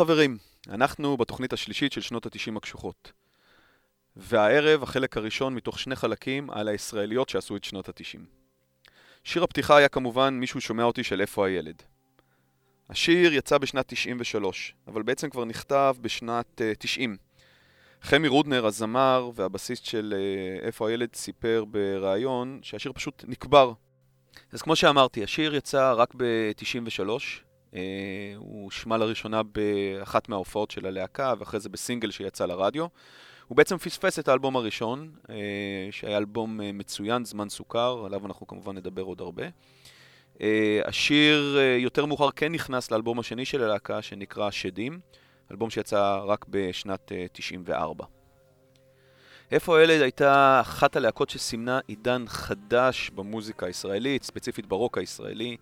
חברים, אנחנו בתוכנית השלישית של שנות ה-90 הקשוחות. והערב החלק הראשון מתוך שני חלקים על הישראליות שעשו את שנות ה-90. שיר הפתיחה היה כמובן מישהו שומע אותי של איפה הילד. השיר יצא בשנת 93, אבל בעצם כבר נכתב בשנת uh, 90. חמי רודנר, הזמר והבסיסט של uh, איפה הילד, סיפר בריאיון שהשיר פשוט נקבר. אז כמו שאמרתי, השיר יצא רק ב-93, Uh, הוא שמע לראשונה באחת מההופעות של הלהקה, ואחרי זה בסינגל שיצא לרדיו. הוא בעצם פספס את האלבום הראשון, uh, שהיה אלבום uh, מצוין, זמן סוכר, עליו אנחנו כמובן נדבר עוד הרבה. השיר יותר מאוחר כן נכנס לאלבום השני של הלהקה, שנקרא שדים, אלבום שיצא רק בשנת uh, 94. איפה הילד הייתה אחת הלהקות שסימנה עידן חדש במוזיקה הישראלית, ספציפית ברוק הישראלי.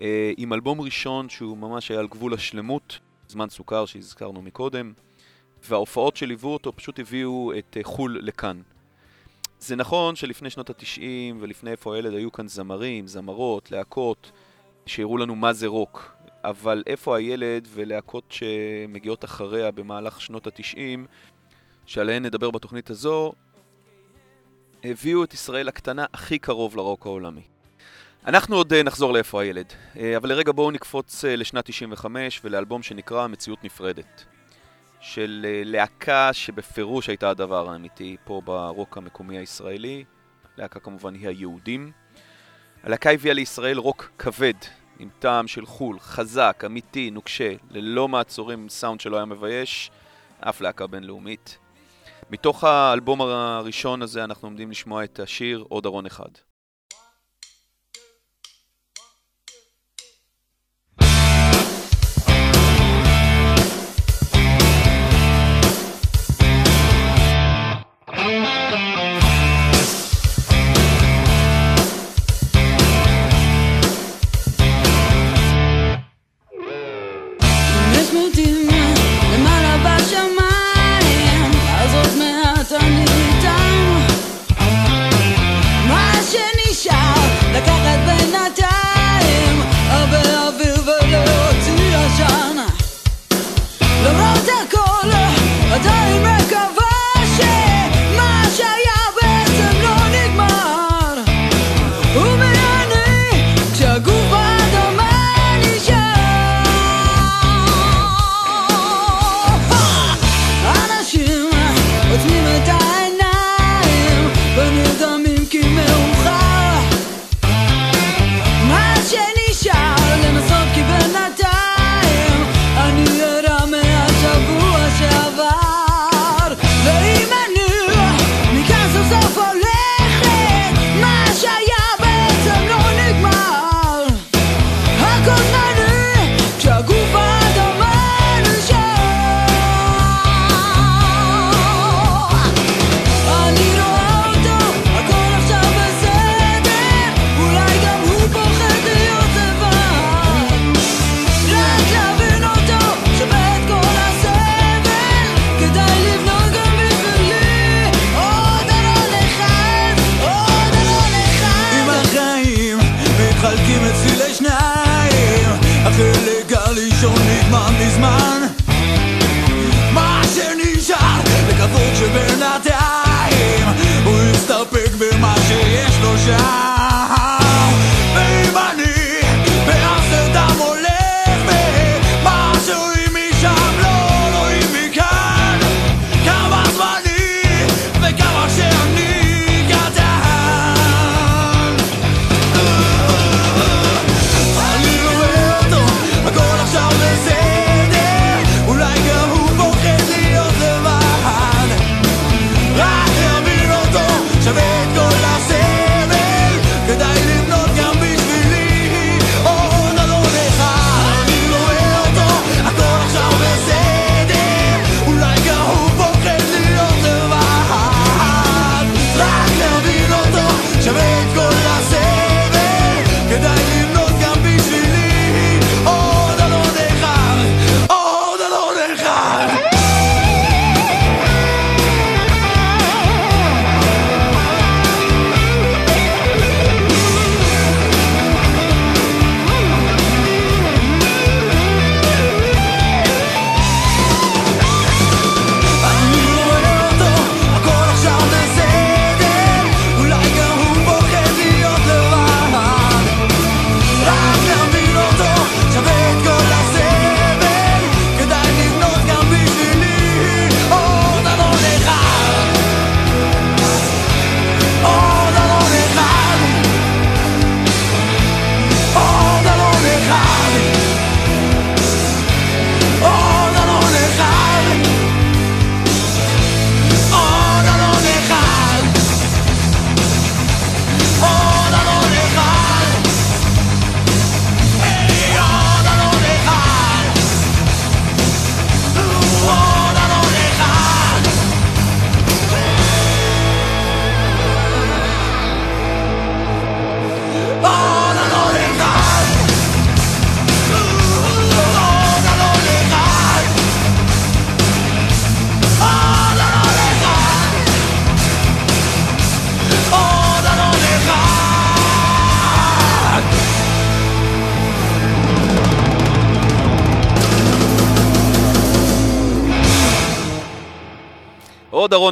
אה, עם אלבום ראשון שהוא ממש היה על גבול השלמות, זמן סוכר שהזכרנו מקודם, וההופעות שליוו אותו פשוט הביאו את אה, חו"ל לכאן. זה נכון שלפני שנות התשעים ולפני איפה הילד היו כאן זמרים, זמרות, להקות, שהראו לנו מה זה רוק, אבל איפה הילד ולהקות שמגיעות אחריה במהלך שנות התשעים, שעליהן נדבר בתוכנית הזו, הביאו את ישראל הקטנה הכי קרוב לרוק העולמי. אנחנו עוד אה, נחזור לאיפה הילד, אה, אבל לרגע בואו נקפוץ אה, לשנת 95 ולאלבום שנקרא מציאות נפרדת. של להקה שבפירוש הייתה הדבר האמיתי פה ברוק המקומי הישראלי. להקה כמובן היא היהודים. הלהקה הביאה לישראל רוק כבד, עם טעם של חו"ל, חזק, אמיתי, נוקשה, ללא מעצורים, סאונד שלא היה מבייש, אף להקה בינלאומית. מתוך האלבום הראשון הזה אנחנו עומדים לשמוע את השיר עוד ארון אחד.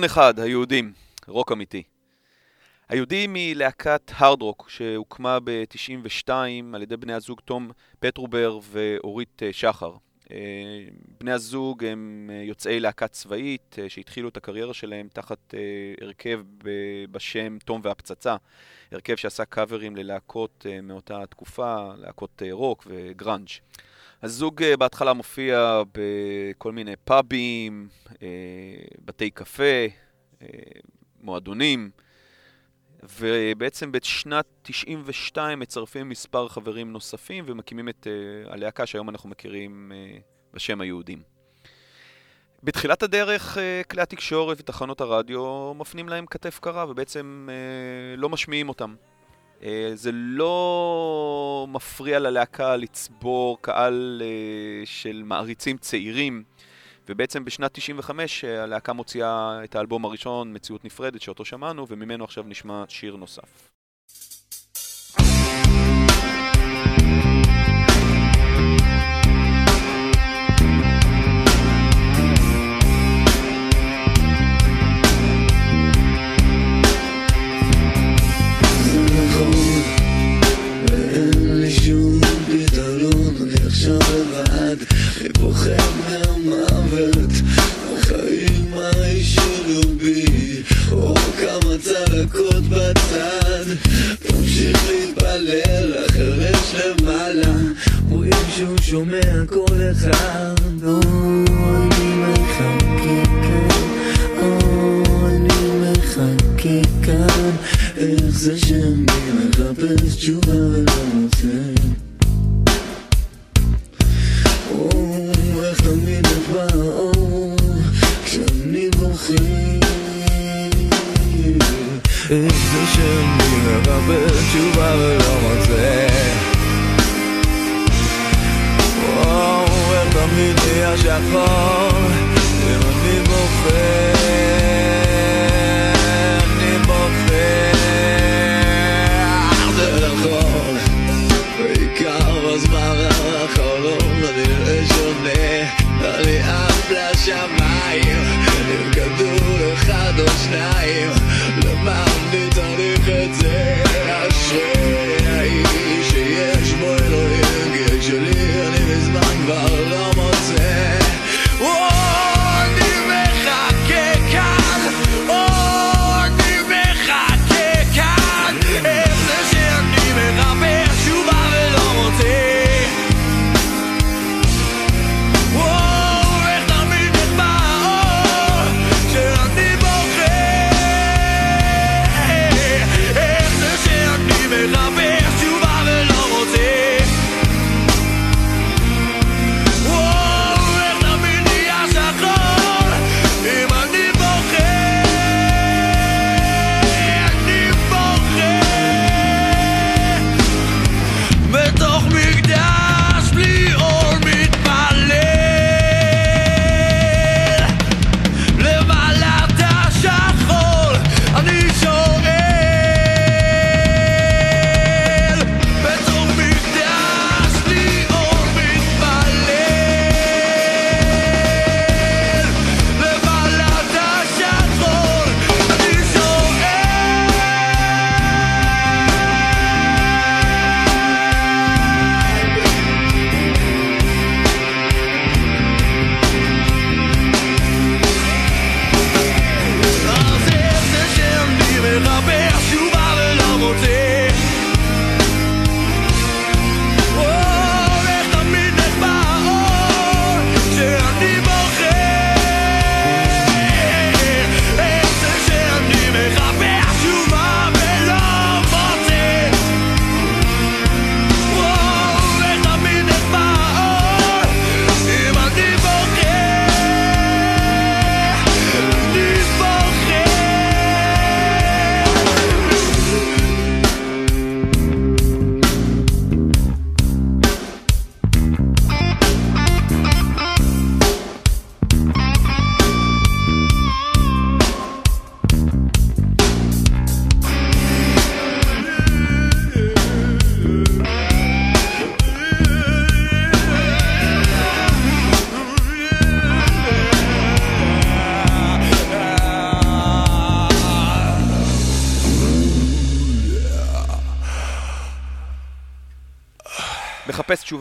אחד, היהודים, רוק אמיתי. היהודים היא להקת הארד רוק שהוקמה ב-92 על ידי בני הזוג תום פטרובר ואורית אה, שחר. אה, בני הזוג הם אה, יוצאי להקה צבאית שהתחילו את הקריירה שלהם תחת הרכב בשם תום והפצצה, הרכב שעשה קאברים ללהקות מאותה תקופה, להקות רוק וגראנג'. הזוג בהתחלה מופיע בכל מיני פאבים, בתי קפה, מועדונים. ובעצם בשנת 92 מצרפים מספר חברים נוספים ומקימים את הלהקה שהיום אנחנו מכירים בשם היהודים. בתחילת הדרך כלי התקשורת ותחנות הרדיו מפנים להם כתף קרה ובעצם לא משמיעים אותם. Uh, זה לא מפריע ללהקה לצבור קהל uh, של מעריצים צעירים ובעצם בשנת 95 אה, הלהקה מוציאה את האלבום הראשון, מציאות נפרדת, שאותו שמענו, וממנו עכשיו נשמע שיר נוסף. מחפש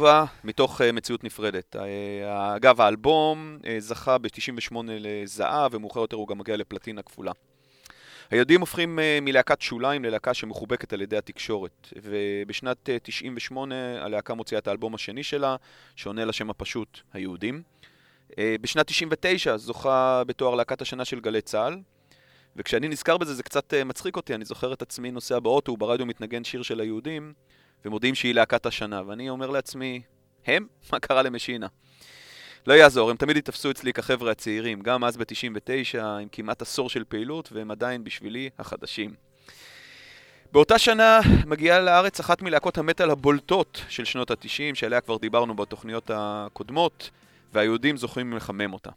תשובה מתוך uh, מציאות נפרדת. Uh, אגב, האלבום uh, זכה ב-98 לזהב, ומאוחר יותר הוא גם מגיע לפלטינה כפולה. היהודים הופכים uh, מלהקת שוליים ללהקה שמחובקת על ידי התקשורת, ובשנת uh, 98 הלהקה מוציאה את האלבום השני שלה, שעונה לשם הפשוט, היהודים. Uh, בשנת 99 זוכה בתואר להקת השנה של גלי צה"ל, וכשאני נזכר בזה זה קצת מצחיק אותי, אני זוכר את עצמי נוסע באוטו וברדיו מתנגן שיר של היהודים, ומודיעים שהיא להקת השנה, ואני אומר לעצמי, הם? מה קרה למשינה? לא יעזור, הם תמיד יתפסו אצלי כחבר'ה הצעירים, גם אז ב-99, עם כמעט עשור של פעילות, והם עדיין בשבילי החדשים. באותה שנה מגיעה לארץ אחת מלהקות המטאל הבולטות של שנות ה-90, שעליה כבר דיברנו בתוכניות הקודמות, והיהודים זוכים לחמם אותה.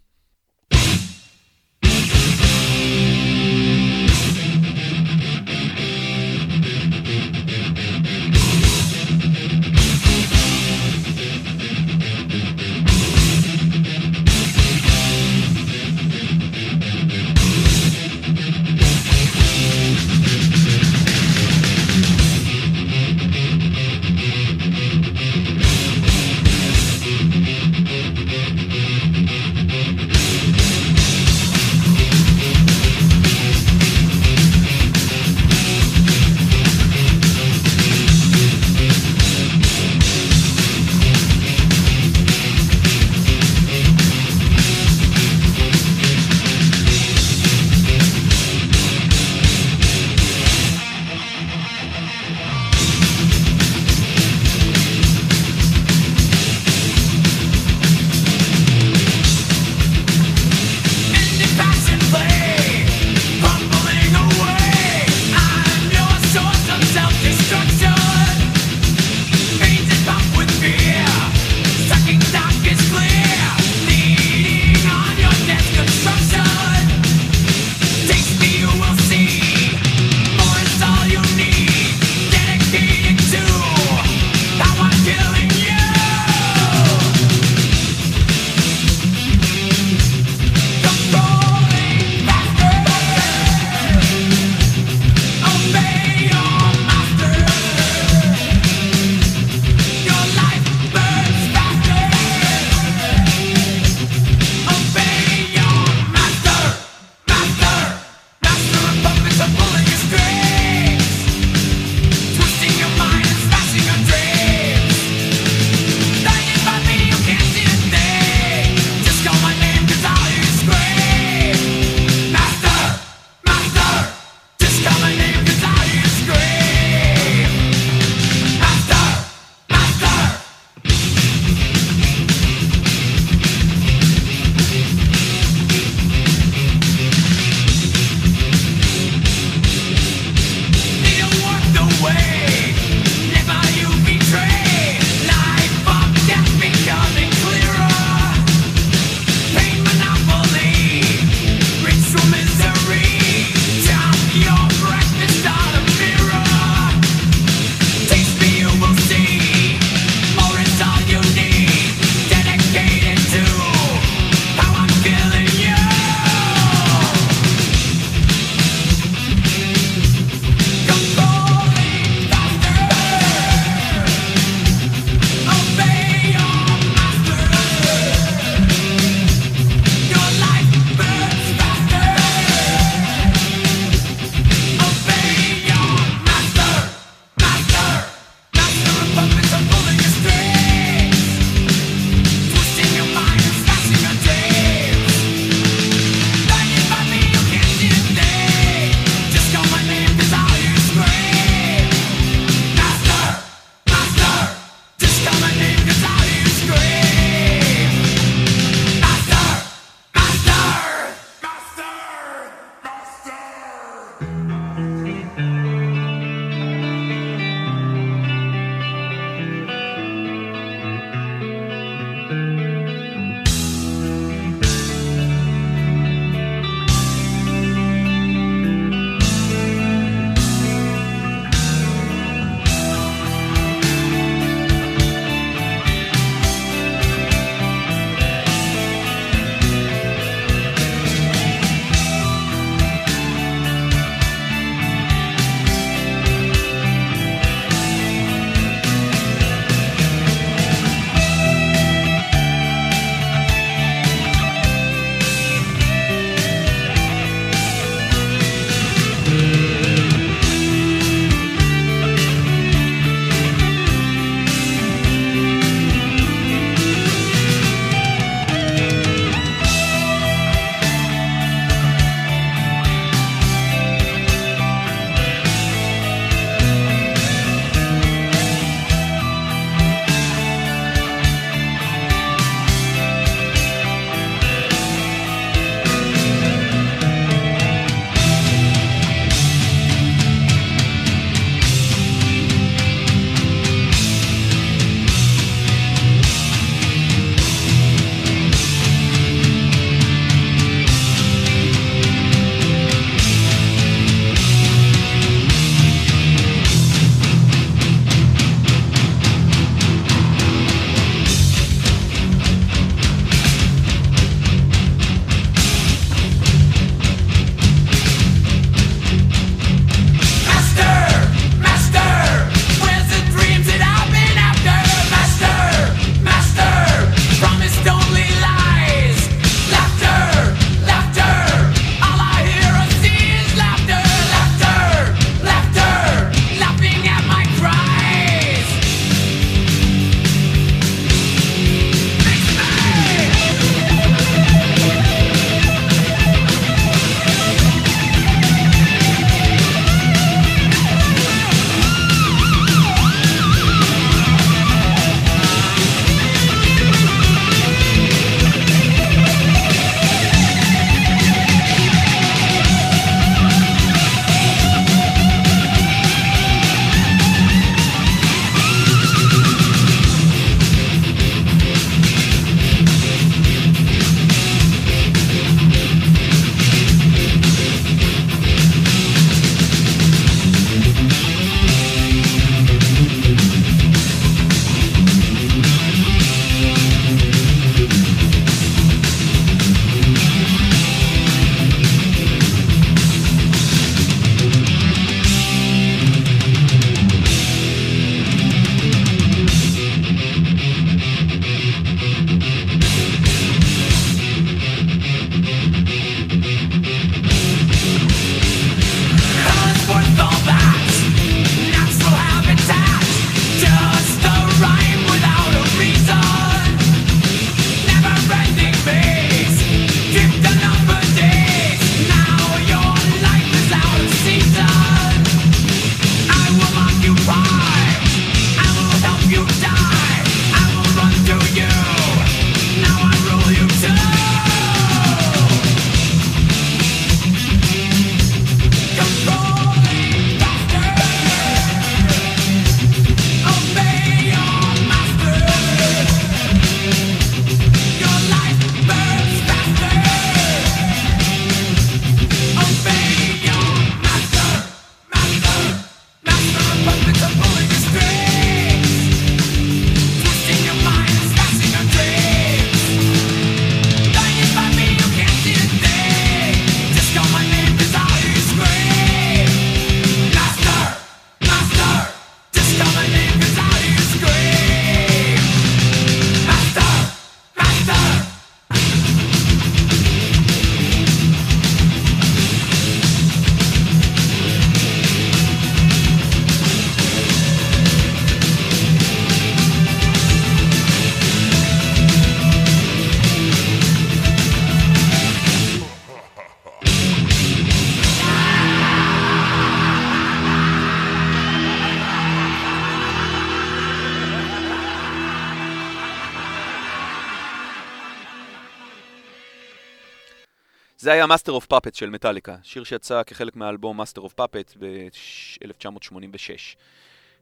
זה היה Master of Puppets של מטאליקה, שיר שיצא כחלק מהאלבום Master of Puppets ב-1986.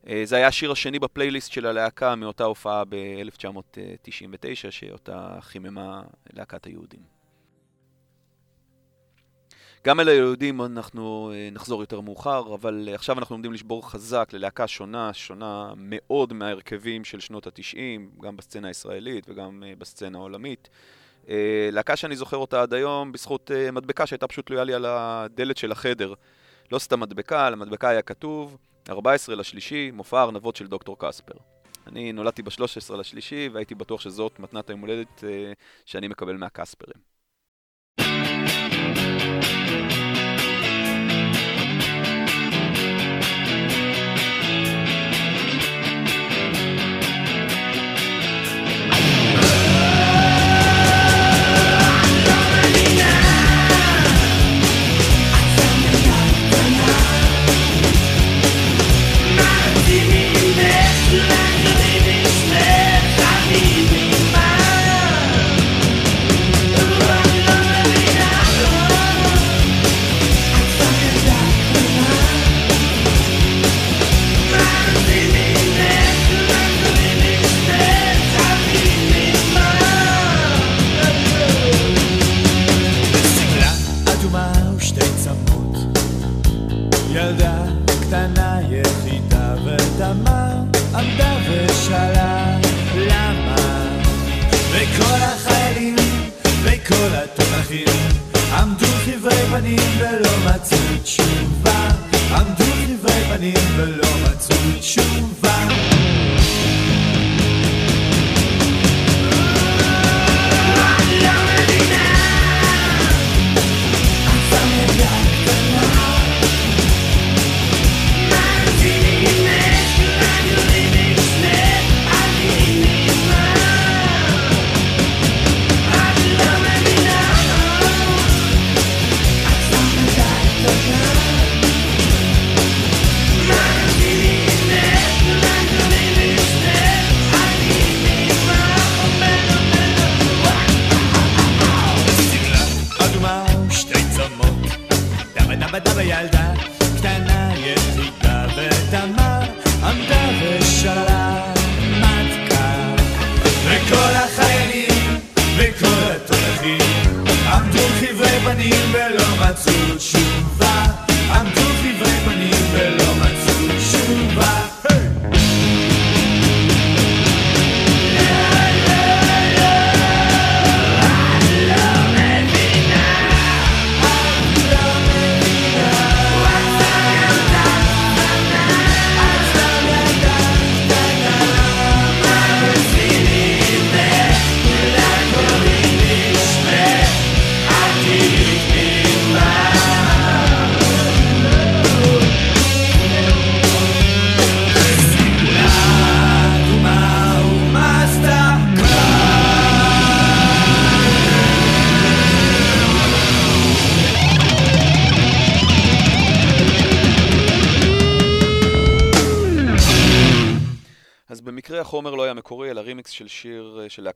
אה, זה היה השיר השני בפלייליסט של הלהקה מאותה הופעה ב-1999, שאותה חיממה להקת היהודים. גם אל היהודים אנחנו אה, נחזור יותר מאוחר, אבל עכשיו אנחנו לומדים לשבור חזק ללהקה שונה, שונה מאוד מההרכבים של שנות ה-90, גם בסצנה הישראלית וגם אה, בסצנה העולמית. להקה שאני זוכר אותה עד היום בזכות מדבקה שהייתה פשוט תלויה לי על הדלת של החדר. לא סתם מדבקה, על המדבקה היה כתוב 14 לשלישי, מופע ארנבות של דוקטור קספר. אני נולדתי ב-13 לשלישי והייתי בטוח שזאת מתנת היום הולדת אה, שאני מקבל מהקספרים. של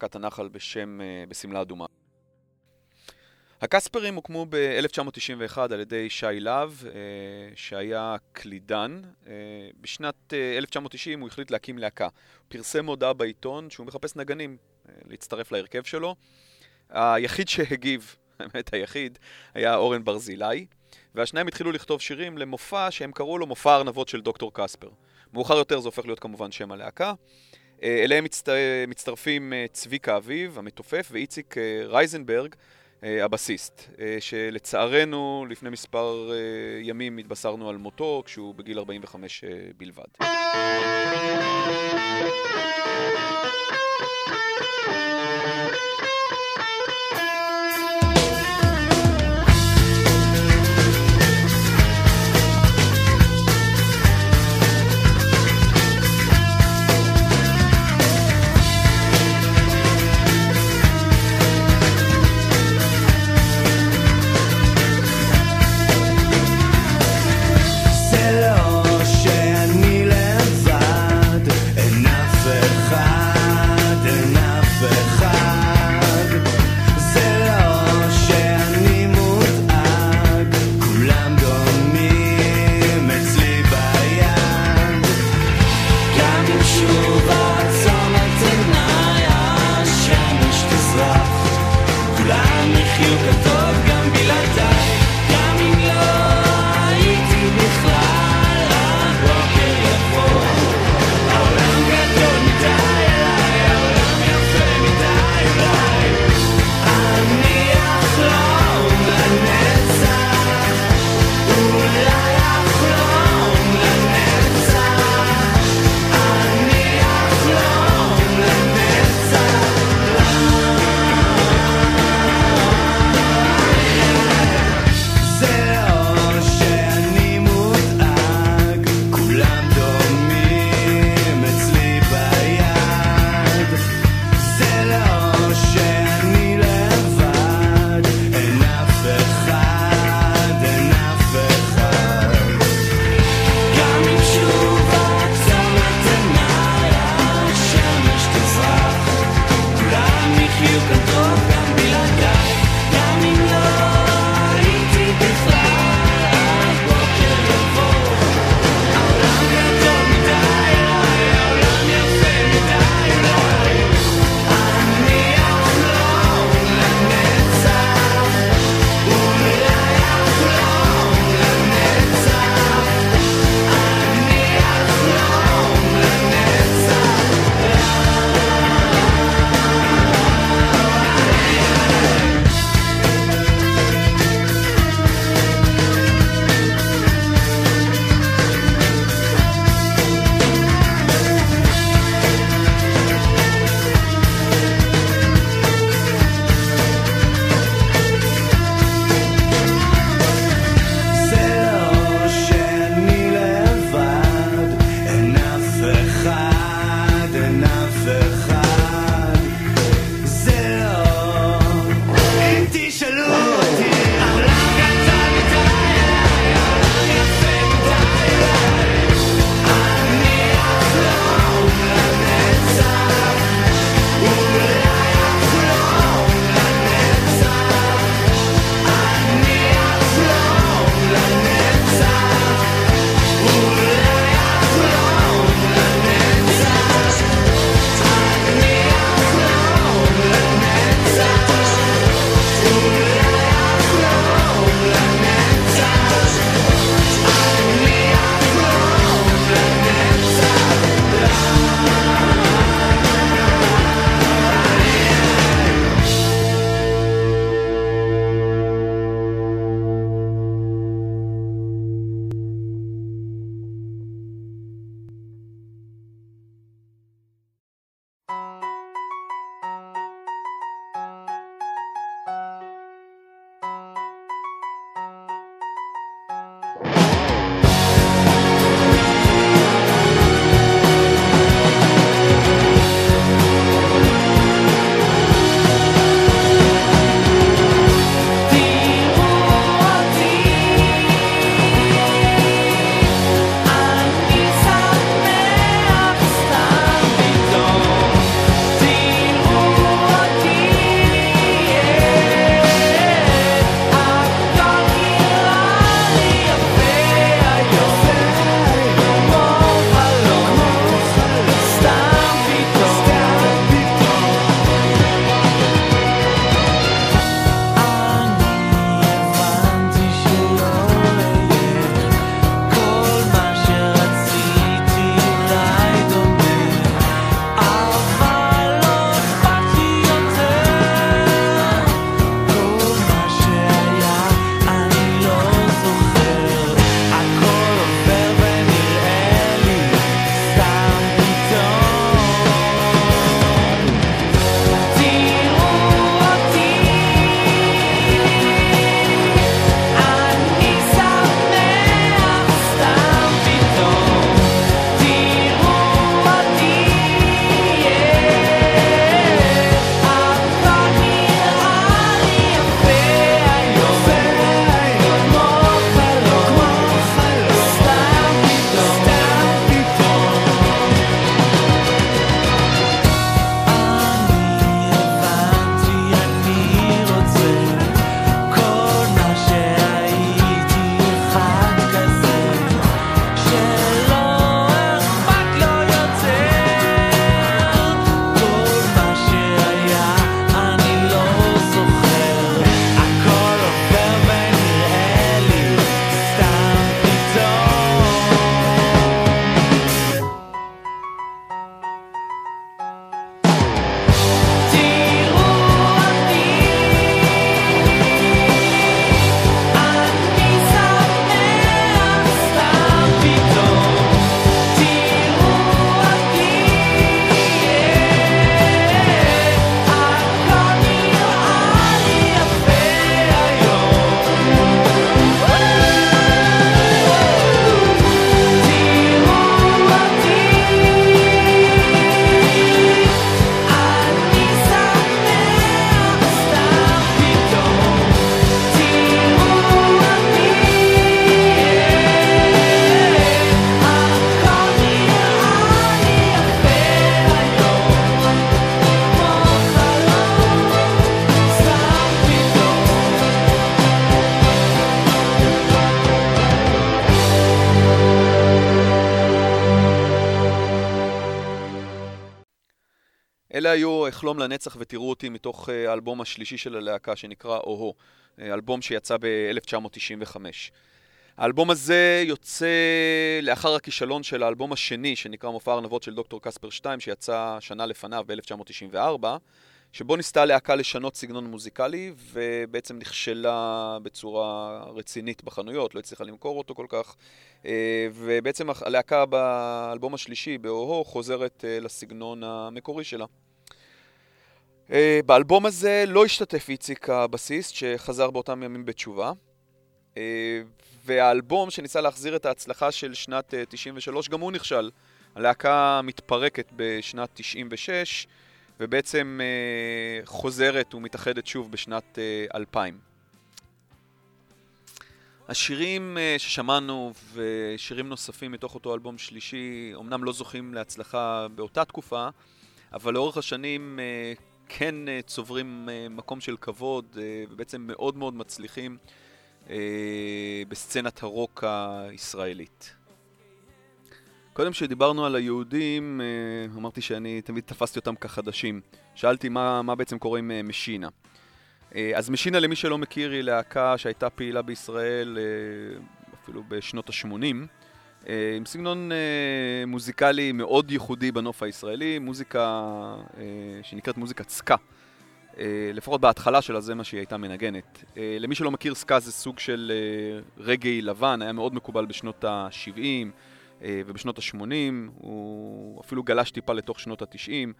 להקת הנחל בשם אה, בשמלה אדומה. הקספרים הוקמו ב-1991 על ידי שי להב, אה, שהיה קלידן. בשנת 1990 הוא החליט להקים להקה. הוא פרסם הודעה בעיתון שהוא מחפש נגנים להצטרף להרכב שלו. היחיד שהגיב, האמת היחיד, היה אורן ברזילי, והשניים התחילו לכתוב שירים למופע שהם קראו לו מופע ארנבות של דוקטור קספר. מאוחר יותר זה הופך להיות כמובן שם הלהקה. אה, אליהם מצט... מצטרפים אה, צביקה אביב, המתופף, ואיציק אה, רייזנברג, הבסיסט, שלצערנו לפני מספר ימים התבשרנו על מותו כשהוא בגיל 45 בלבד. אלה היו "אחלום לנצח ותראו אותי" מתוך האלבום השלישי של הלהקה שנקרא "או-הו", אלבום שיצא ב-1995. האלבום הזה יוצא לאחר הכישלון של האלבום השני, שנקרא מופע ארנבות של דוקטור קספר 2, שיצא שנה לפניו, ב-1994, שבו ניסתה הלהקה לשנות סגנון מוזיקלי, ובעצם נכשלה בצורה רצינית בחנויות, לא הצליחה למכור אותו כל כך. אה, ובעצם הלהקה באלבום השלישי, באוהו, חוזרת אה, לסגנון המקורי שלה. אה, באלבום הזה לא השתתף איציק הבסיסט, שחזר באותם ימים בתשובה. והאלבום שניסה להחזיר את ההצלחה של שנת 93, גם הוא נכשל. הלהקה מתפרקת בשנת 96, ובעצם אה, חוזרת ומתאחדת שוב בשנת אה, 2000. השירים אה, ששמענו ושירים נוספים מתוך אותו אלבום שלישי אמנם לא זוכים להצלחה באותה תקופה, אבל לאורך השנים אה, כן אה, צוברים אה, מקום של כבוד אה, ובעצם מאוד מאוד מצליחים בסצנת הרוק הישראלית. קודם כשדיברנו על היהודים, אמרתי שאני תמיד תפסתי אותם כחדשים. שאלתי מה, מה בעצם קורה עם משינה. אז משינה, למי שלא מכיר, היא להקה שהייתה פעילה בישראל אפילו בשנות ה-80, עם סגנון מוזיקלי מאוד ייחודי בנוף הישראלי, מוזיקה שנקראת מוזיקת סקה. לפחות בהתחלה שלה זה מה שהיא הייתה מנגנת. למי שלא מכיר, סקה זה סוג של רגעי לבן, היה מאוד מקובל בשנות ה-70. אה, ובשנות ה-80, הוא אפילו גלש טיפה לתוך שנות ה-90.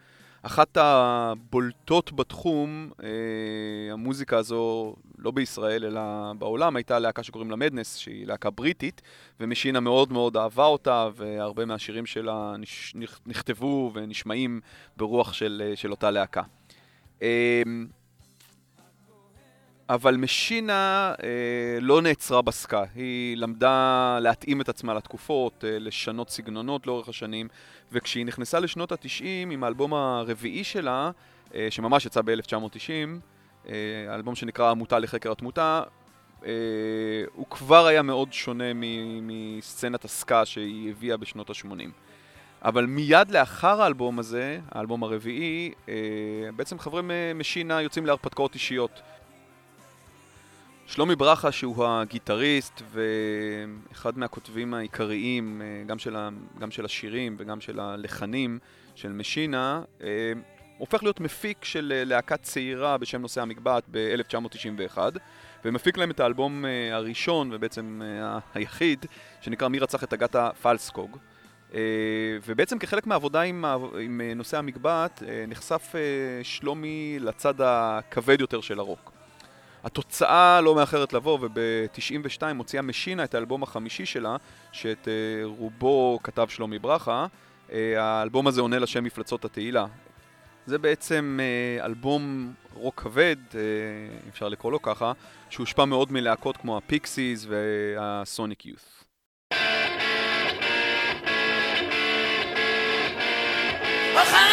אחת הבולטות בתחום, אה, המוזיקה הזו, לא בישראל אלא בעולם, הייתה להקה שקוראים לה מדנס, שהיא להקה בריטית, ומשינה מאוד מאוד אהבה אותה, והרבה מהשירים שלה נכתבו ונשמעים ברוח של, אה, של אותה להקה. אבל משינה אה, לא נעצרה בסקה, היא למדה להתאים את עצמה לתקופות, אה, לשנות סגנונות לאורך השנים, וכשהיא נכנסה לשנות ה-90 עם האלבום הרביעי שלה, אה, שממש יצא ב-1990, אה, האלבום שנקרא עמותה לחקר התמותה, אה, הוא כבר היה מאוד שונה מסצנת הסקה שהיא הביאה בשנות ה-80. אבל מיד לאחר האלבום הזה, האלבום הרביעי, אה, בעצם חברי משינה יוצאים להרפתקאות אישיות. שלומי ברכה שהוא הגיטריסט ואחד מהכותבים העיקריים אה, גם של, ה, גם של השירים וגם של הלחנים של משינה אה, הופך להיות מפיק של אה, להקת צעירה בשם נושא המקבעת ב-1991 ומפיק להם את האלבום הראשון ובעצם היחיד שנקרא מי רצח את אגתה פלסקוג ובעצם כחלק מהעבודה עם, עם נושא המקבעת נחשף שלומי לצד הכבד יותר של הרוק התוצאה לא מאחרת לבוא, וב-92 הוציאה משינה את האלבום החמישי שלה, שאת uh, רובו כתב שלומי ברכה. Uh, האלבום הזה עונה לשם מפלצות התהילה. זה בעצם uh, אלבום רוק כבד, uh, אפשר לקרוא לו ככה, שהושפע מאוד מלהקות כמו הפיקסיס והסוניק יוס. בחיים!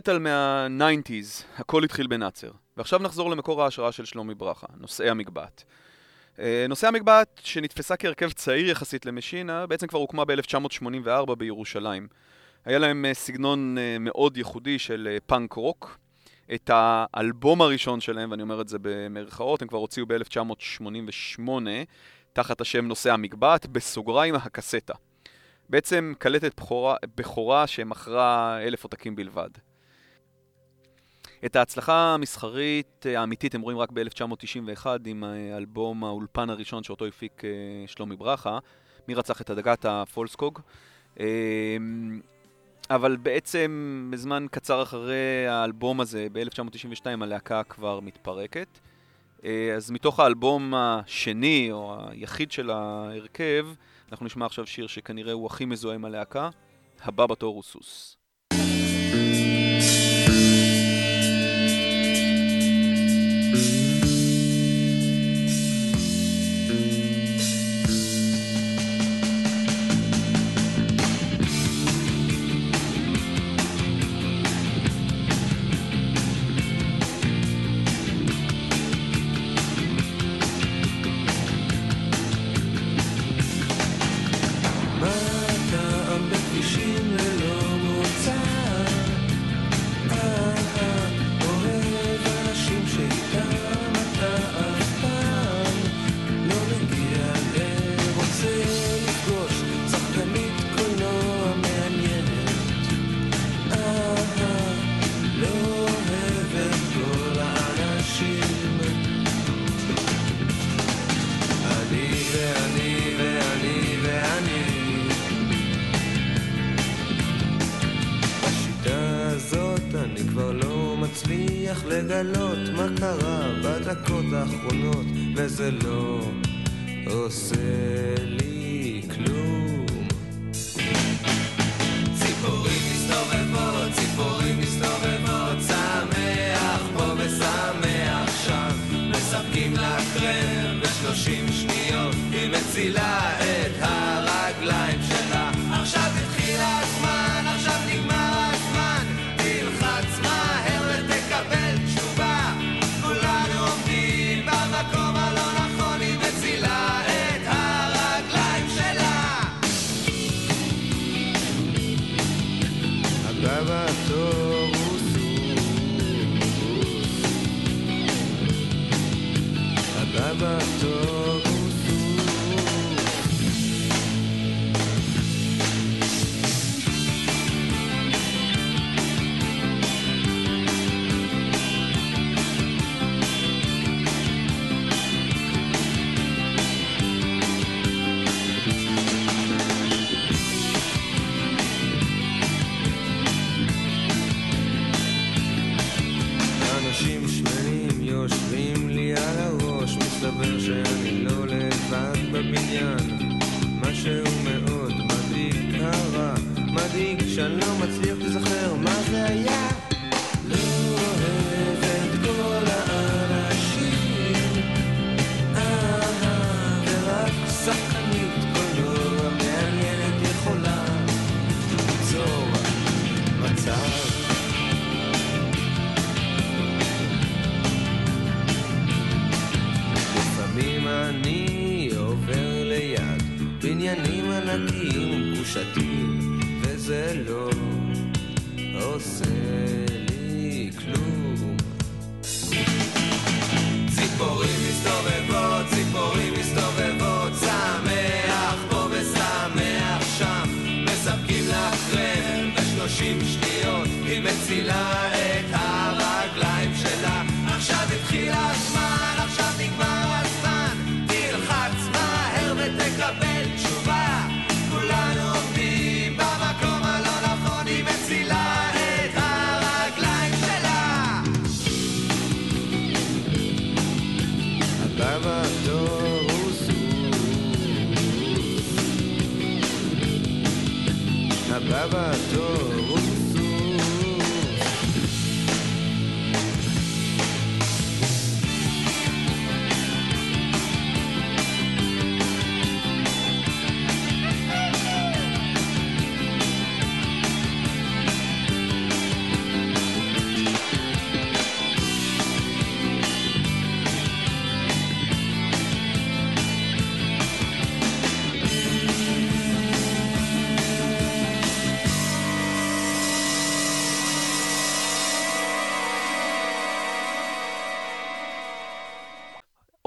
מטאל מה-90's, הכל התחיל בנאצר. ועכשיו נחזור למקור ההשראה של שלומי ברכה, נושאי המגבעת. אה, נושאי המגבעת, שנתפסה כהרכב צעיר יחסית למשינה, בעצם כבר הוקמה ב-1984 בירושלים. היה להם אה, סגנון אה, מאוד ייחודי של פאנק רוק. את האלבום הראשון שלהם, ואני אומר את זה במרכאות, הם כבר הוציאו ב-1988, תחת השם נושא המגבעת, בסוגריים הקסטה. בעצם קלטת בכורה שמכרה אלף עותקים בלבד. את ההצלחה המסחרית האמיתית הם רואים רק ב-1991 עם האלבום האולפן הראשון שאותו הפיק אה, שלומי ברכה, מי רצח את הדגת הפולסקוג. אה, אבל בעצם בזמן קצר אחרי האלבום הזה, ב-1992 הלהקה כבר מתפרקת. אה, אז מתוך האלבום השני, או היחיד של ההרכב, אנחנו נשמע עכשיו שיר שכנראה הוא הכי מזוהה עם הלהקה, הבא בתור הוא סוס.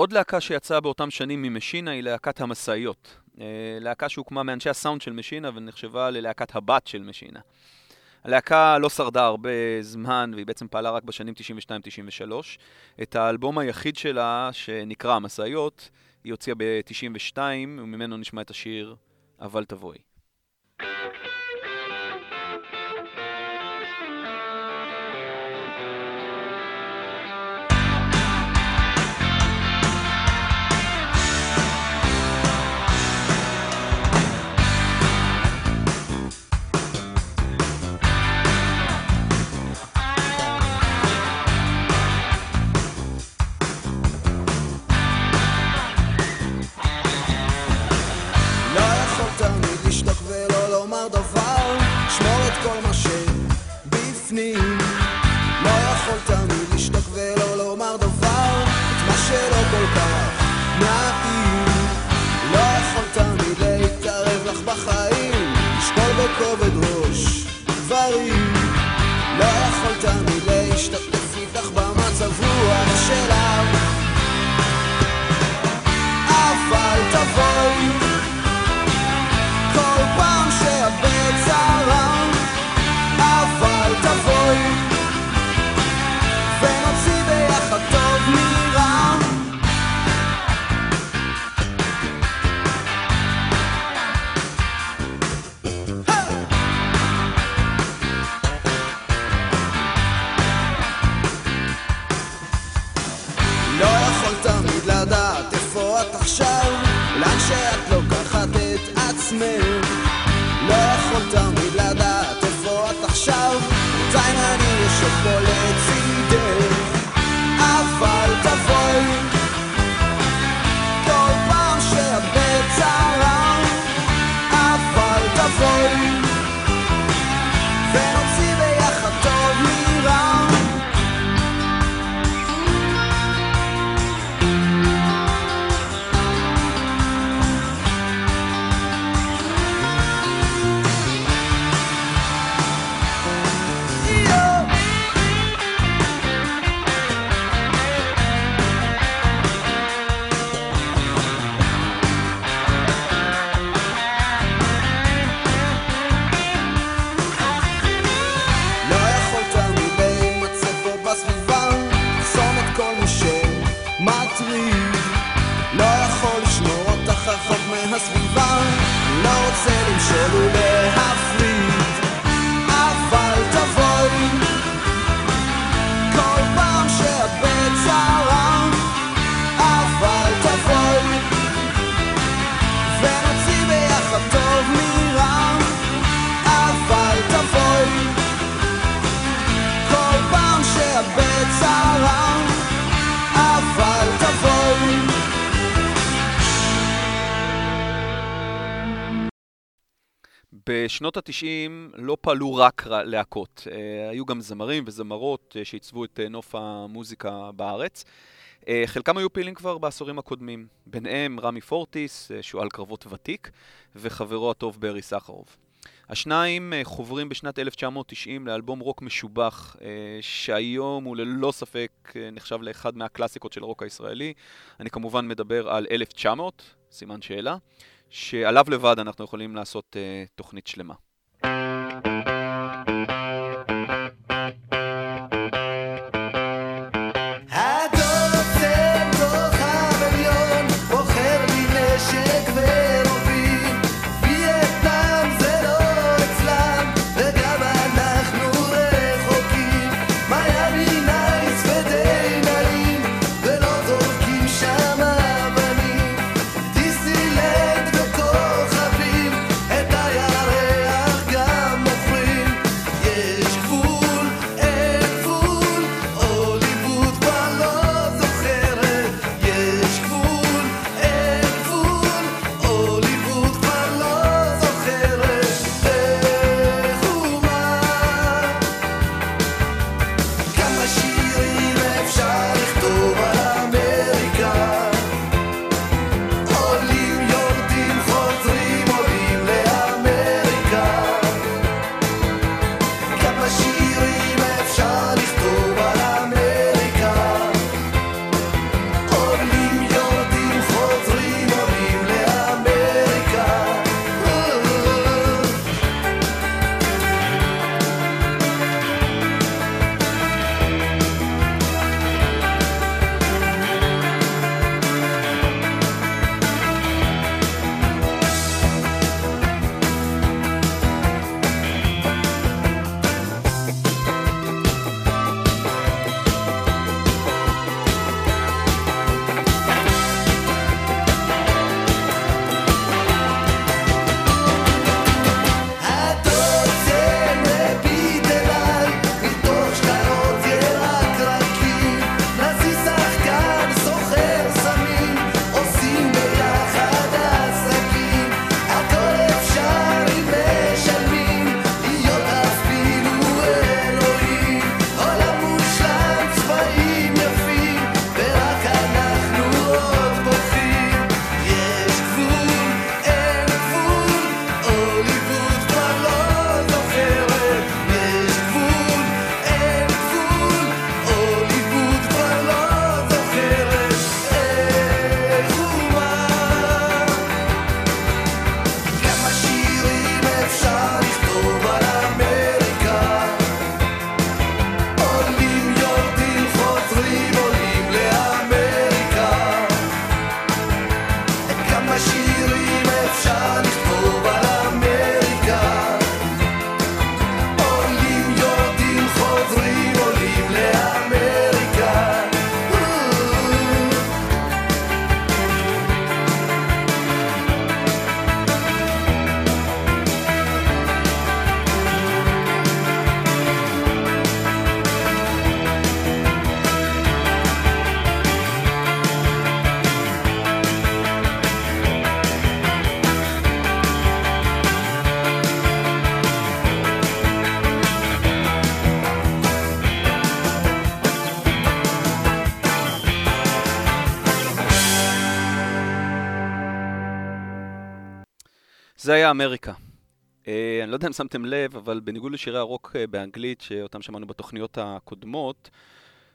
עוד להקה שיצאה באותם שנים ממשינה היא להקת המשאיות. להקה שהוקמה מאנשי הסאונד של משינה ונחשבה ללהקת הבת של משינה. הלהקה לא שרדה הרבה זמן, והיא בעצם פעלה רק בשנים 92-93. את האלבום היחיד שלה, שנקרא משאיות, היא הוציאה ב-92, וממנו נשמע את השיר "אבל תבואי". דבר, שמור את כל מה שבפנים. לא יכול תמיד לשתוק ולא לומר דבר, את מה שלא כל כך נעים. לא יכול תמיד להתערב לך בחיים, לשקול בכובד ראש דברים. לא יכול תמיד להשתתף בשנות התשעים לא פעלו רק להקות, אה, היו גם זמרים וזמרות אה, שעיצבו את אה, נוף המוזיקה בארץ. חלקם היו פעילים כבר בעשורים הקודמים, ביניהם רמי פורטיס, שועל קרבות ותיק, וחברו הטוב ברי סחרוב. השניים חוברים בשנת 1990 לאלבום רוק משובח, שהיום הוא ללא ספק נחשב לאחד מהקלאסיקות של הרוק הישראלי. אני כמובן מדבר על 1900, סימן שאלה. שעליו לבד אנחנו יכולים לעשות uh, תוכנית שלמה. זה היה אמריקה. אה, אני לא יודע אם שמתם לב, אבל בניגוד לשירי הרוק אה, באנגלית, שאותם שמענו בתוכניות הקודמות,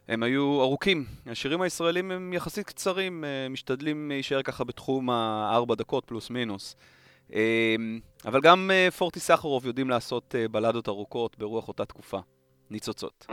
הם היו ארוכים. השירים הישראלים הם יחסית קצרים, אה, משתדלים להישאר ככה בתחום הארבע דקות פלוס מינוס. אבל גם פורטי סחרוב יודעים לעשות בלדות ארוכות ברוח אותה תקופה. ניצוצות.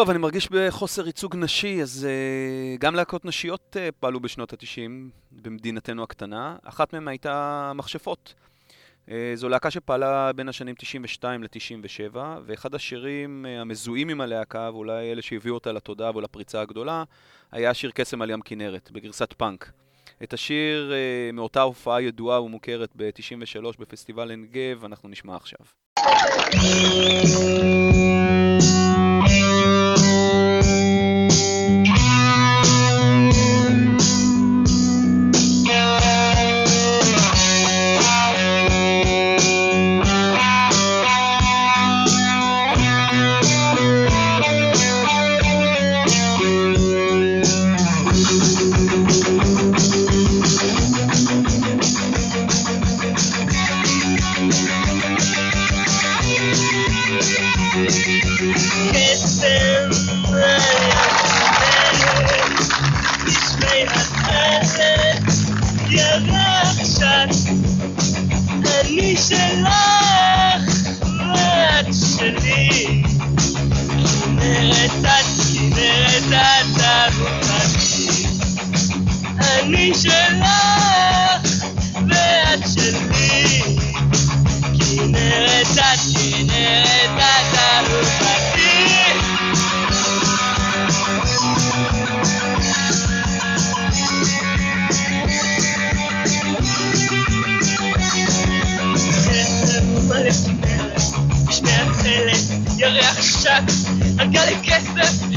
טוב, אני מרגיש בחוסר ייצוג נשי, אז uh, גם להקות נשיות uh, פעלו בשנות ה-90 במדינתנו הקטנה. אחת מהן הייתה מכשפות. Uh, זו להקה שפעלה בין השנים 92 ל-97, ואחד השירים uh, המזוהים עם הלהקה, ואולי אלה שהביאו אותה לתודעה ולפריצה הגדולה, היה שיר קסם על ים כנרת, בגרסת פאנק. את השיר uh, מאותה הופעה ידועה ומוכרת ב-93 בפסטיבל עין גב, אנחנו נשמע עכשיו.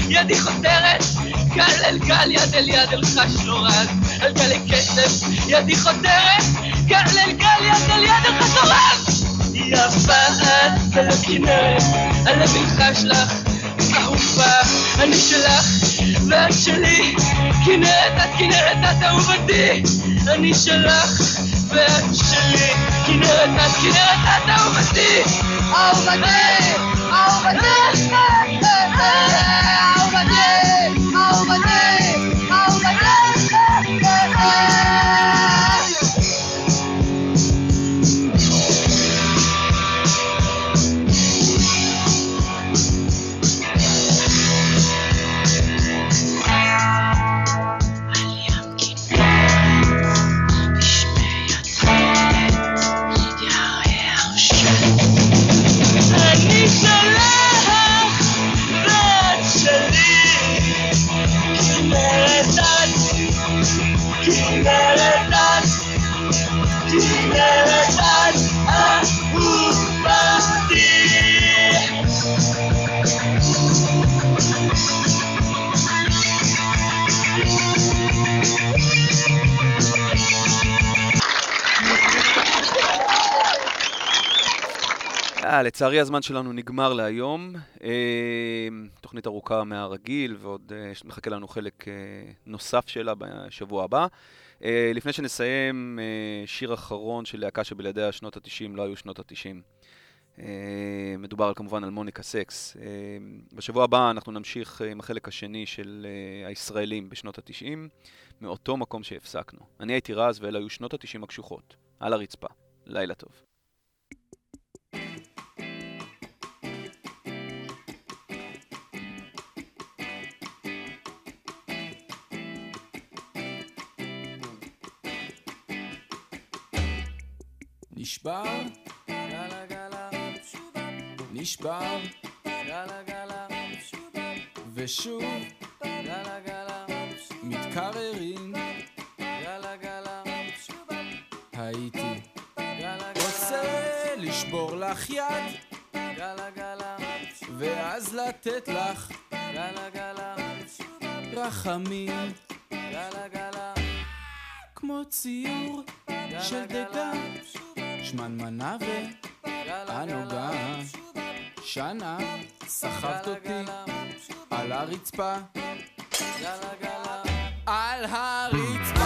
ידי חותרת, גל אל גל, יד אל יד, אל חש נורז, על גלי כסף, ידי חותרת, גל אל גל, יד אל יד, אל חש נורז! יפה את על הכנרת, הלב ילחש לך, אהובה, אני שלך, ואת שלי, כנרת, את כנרת, את אהובתי, אני שלך, ואת שלי, כנרת, את כנרת, את אהובתי, אהובתי, Over there, over there, over there. לצערי הזמן שלנו נגמר להיום. אה, תוכנית ארוכה מהרגיל, ועוד אה, מחכה לנו חלק אה, נוסף שלה בשבוע הבא. לפני שנסיים, שיר אחרון של להקה שבלעדיה שנות ה-90 לא היו שנות ה-90. מדובר כמובן על מוניקה סקס. בשבוע הבא אנחנו נמשיך עם החלק השני של הישראלים בשנות ה-90, מאותו מקום שהפסקנו. אני הייתי רז ואלה היו שנות ה-90 הקשוחות. על הרצפה. לילה טוב. נשבר, גלה גלה, נשבר, גלה גלה, ושוב, גלה גלה, מתקררים, גלה גלה, הייתי, רוצה לשבור לך יד, גלה גלה, ואז לתת לך, גלה גלה, רחמים, גלה גלה, כמו ציור של דגן. שמנמנה וענוגה שנה סחבת אותי על הרצפה. על הרצפה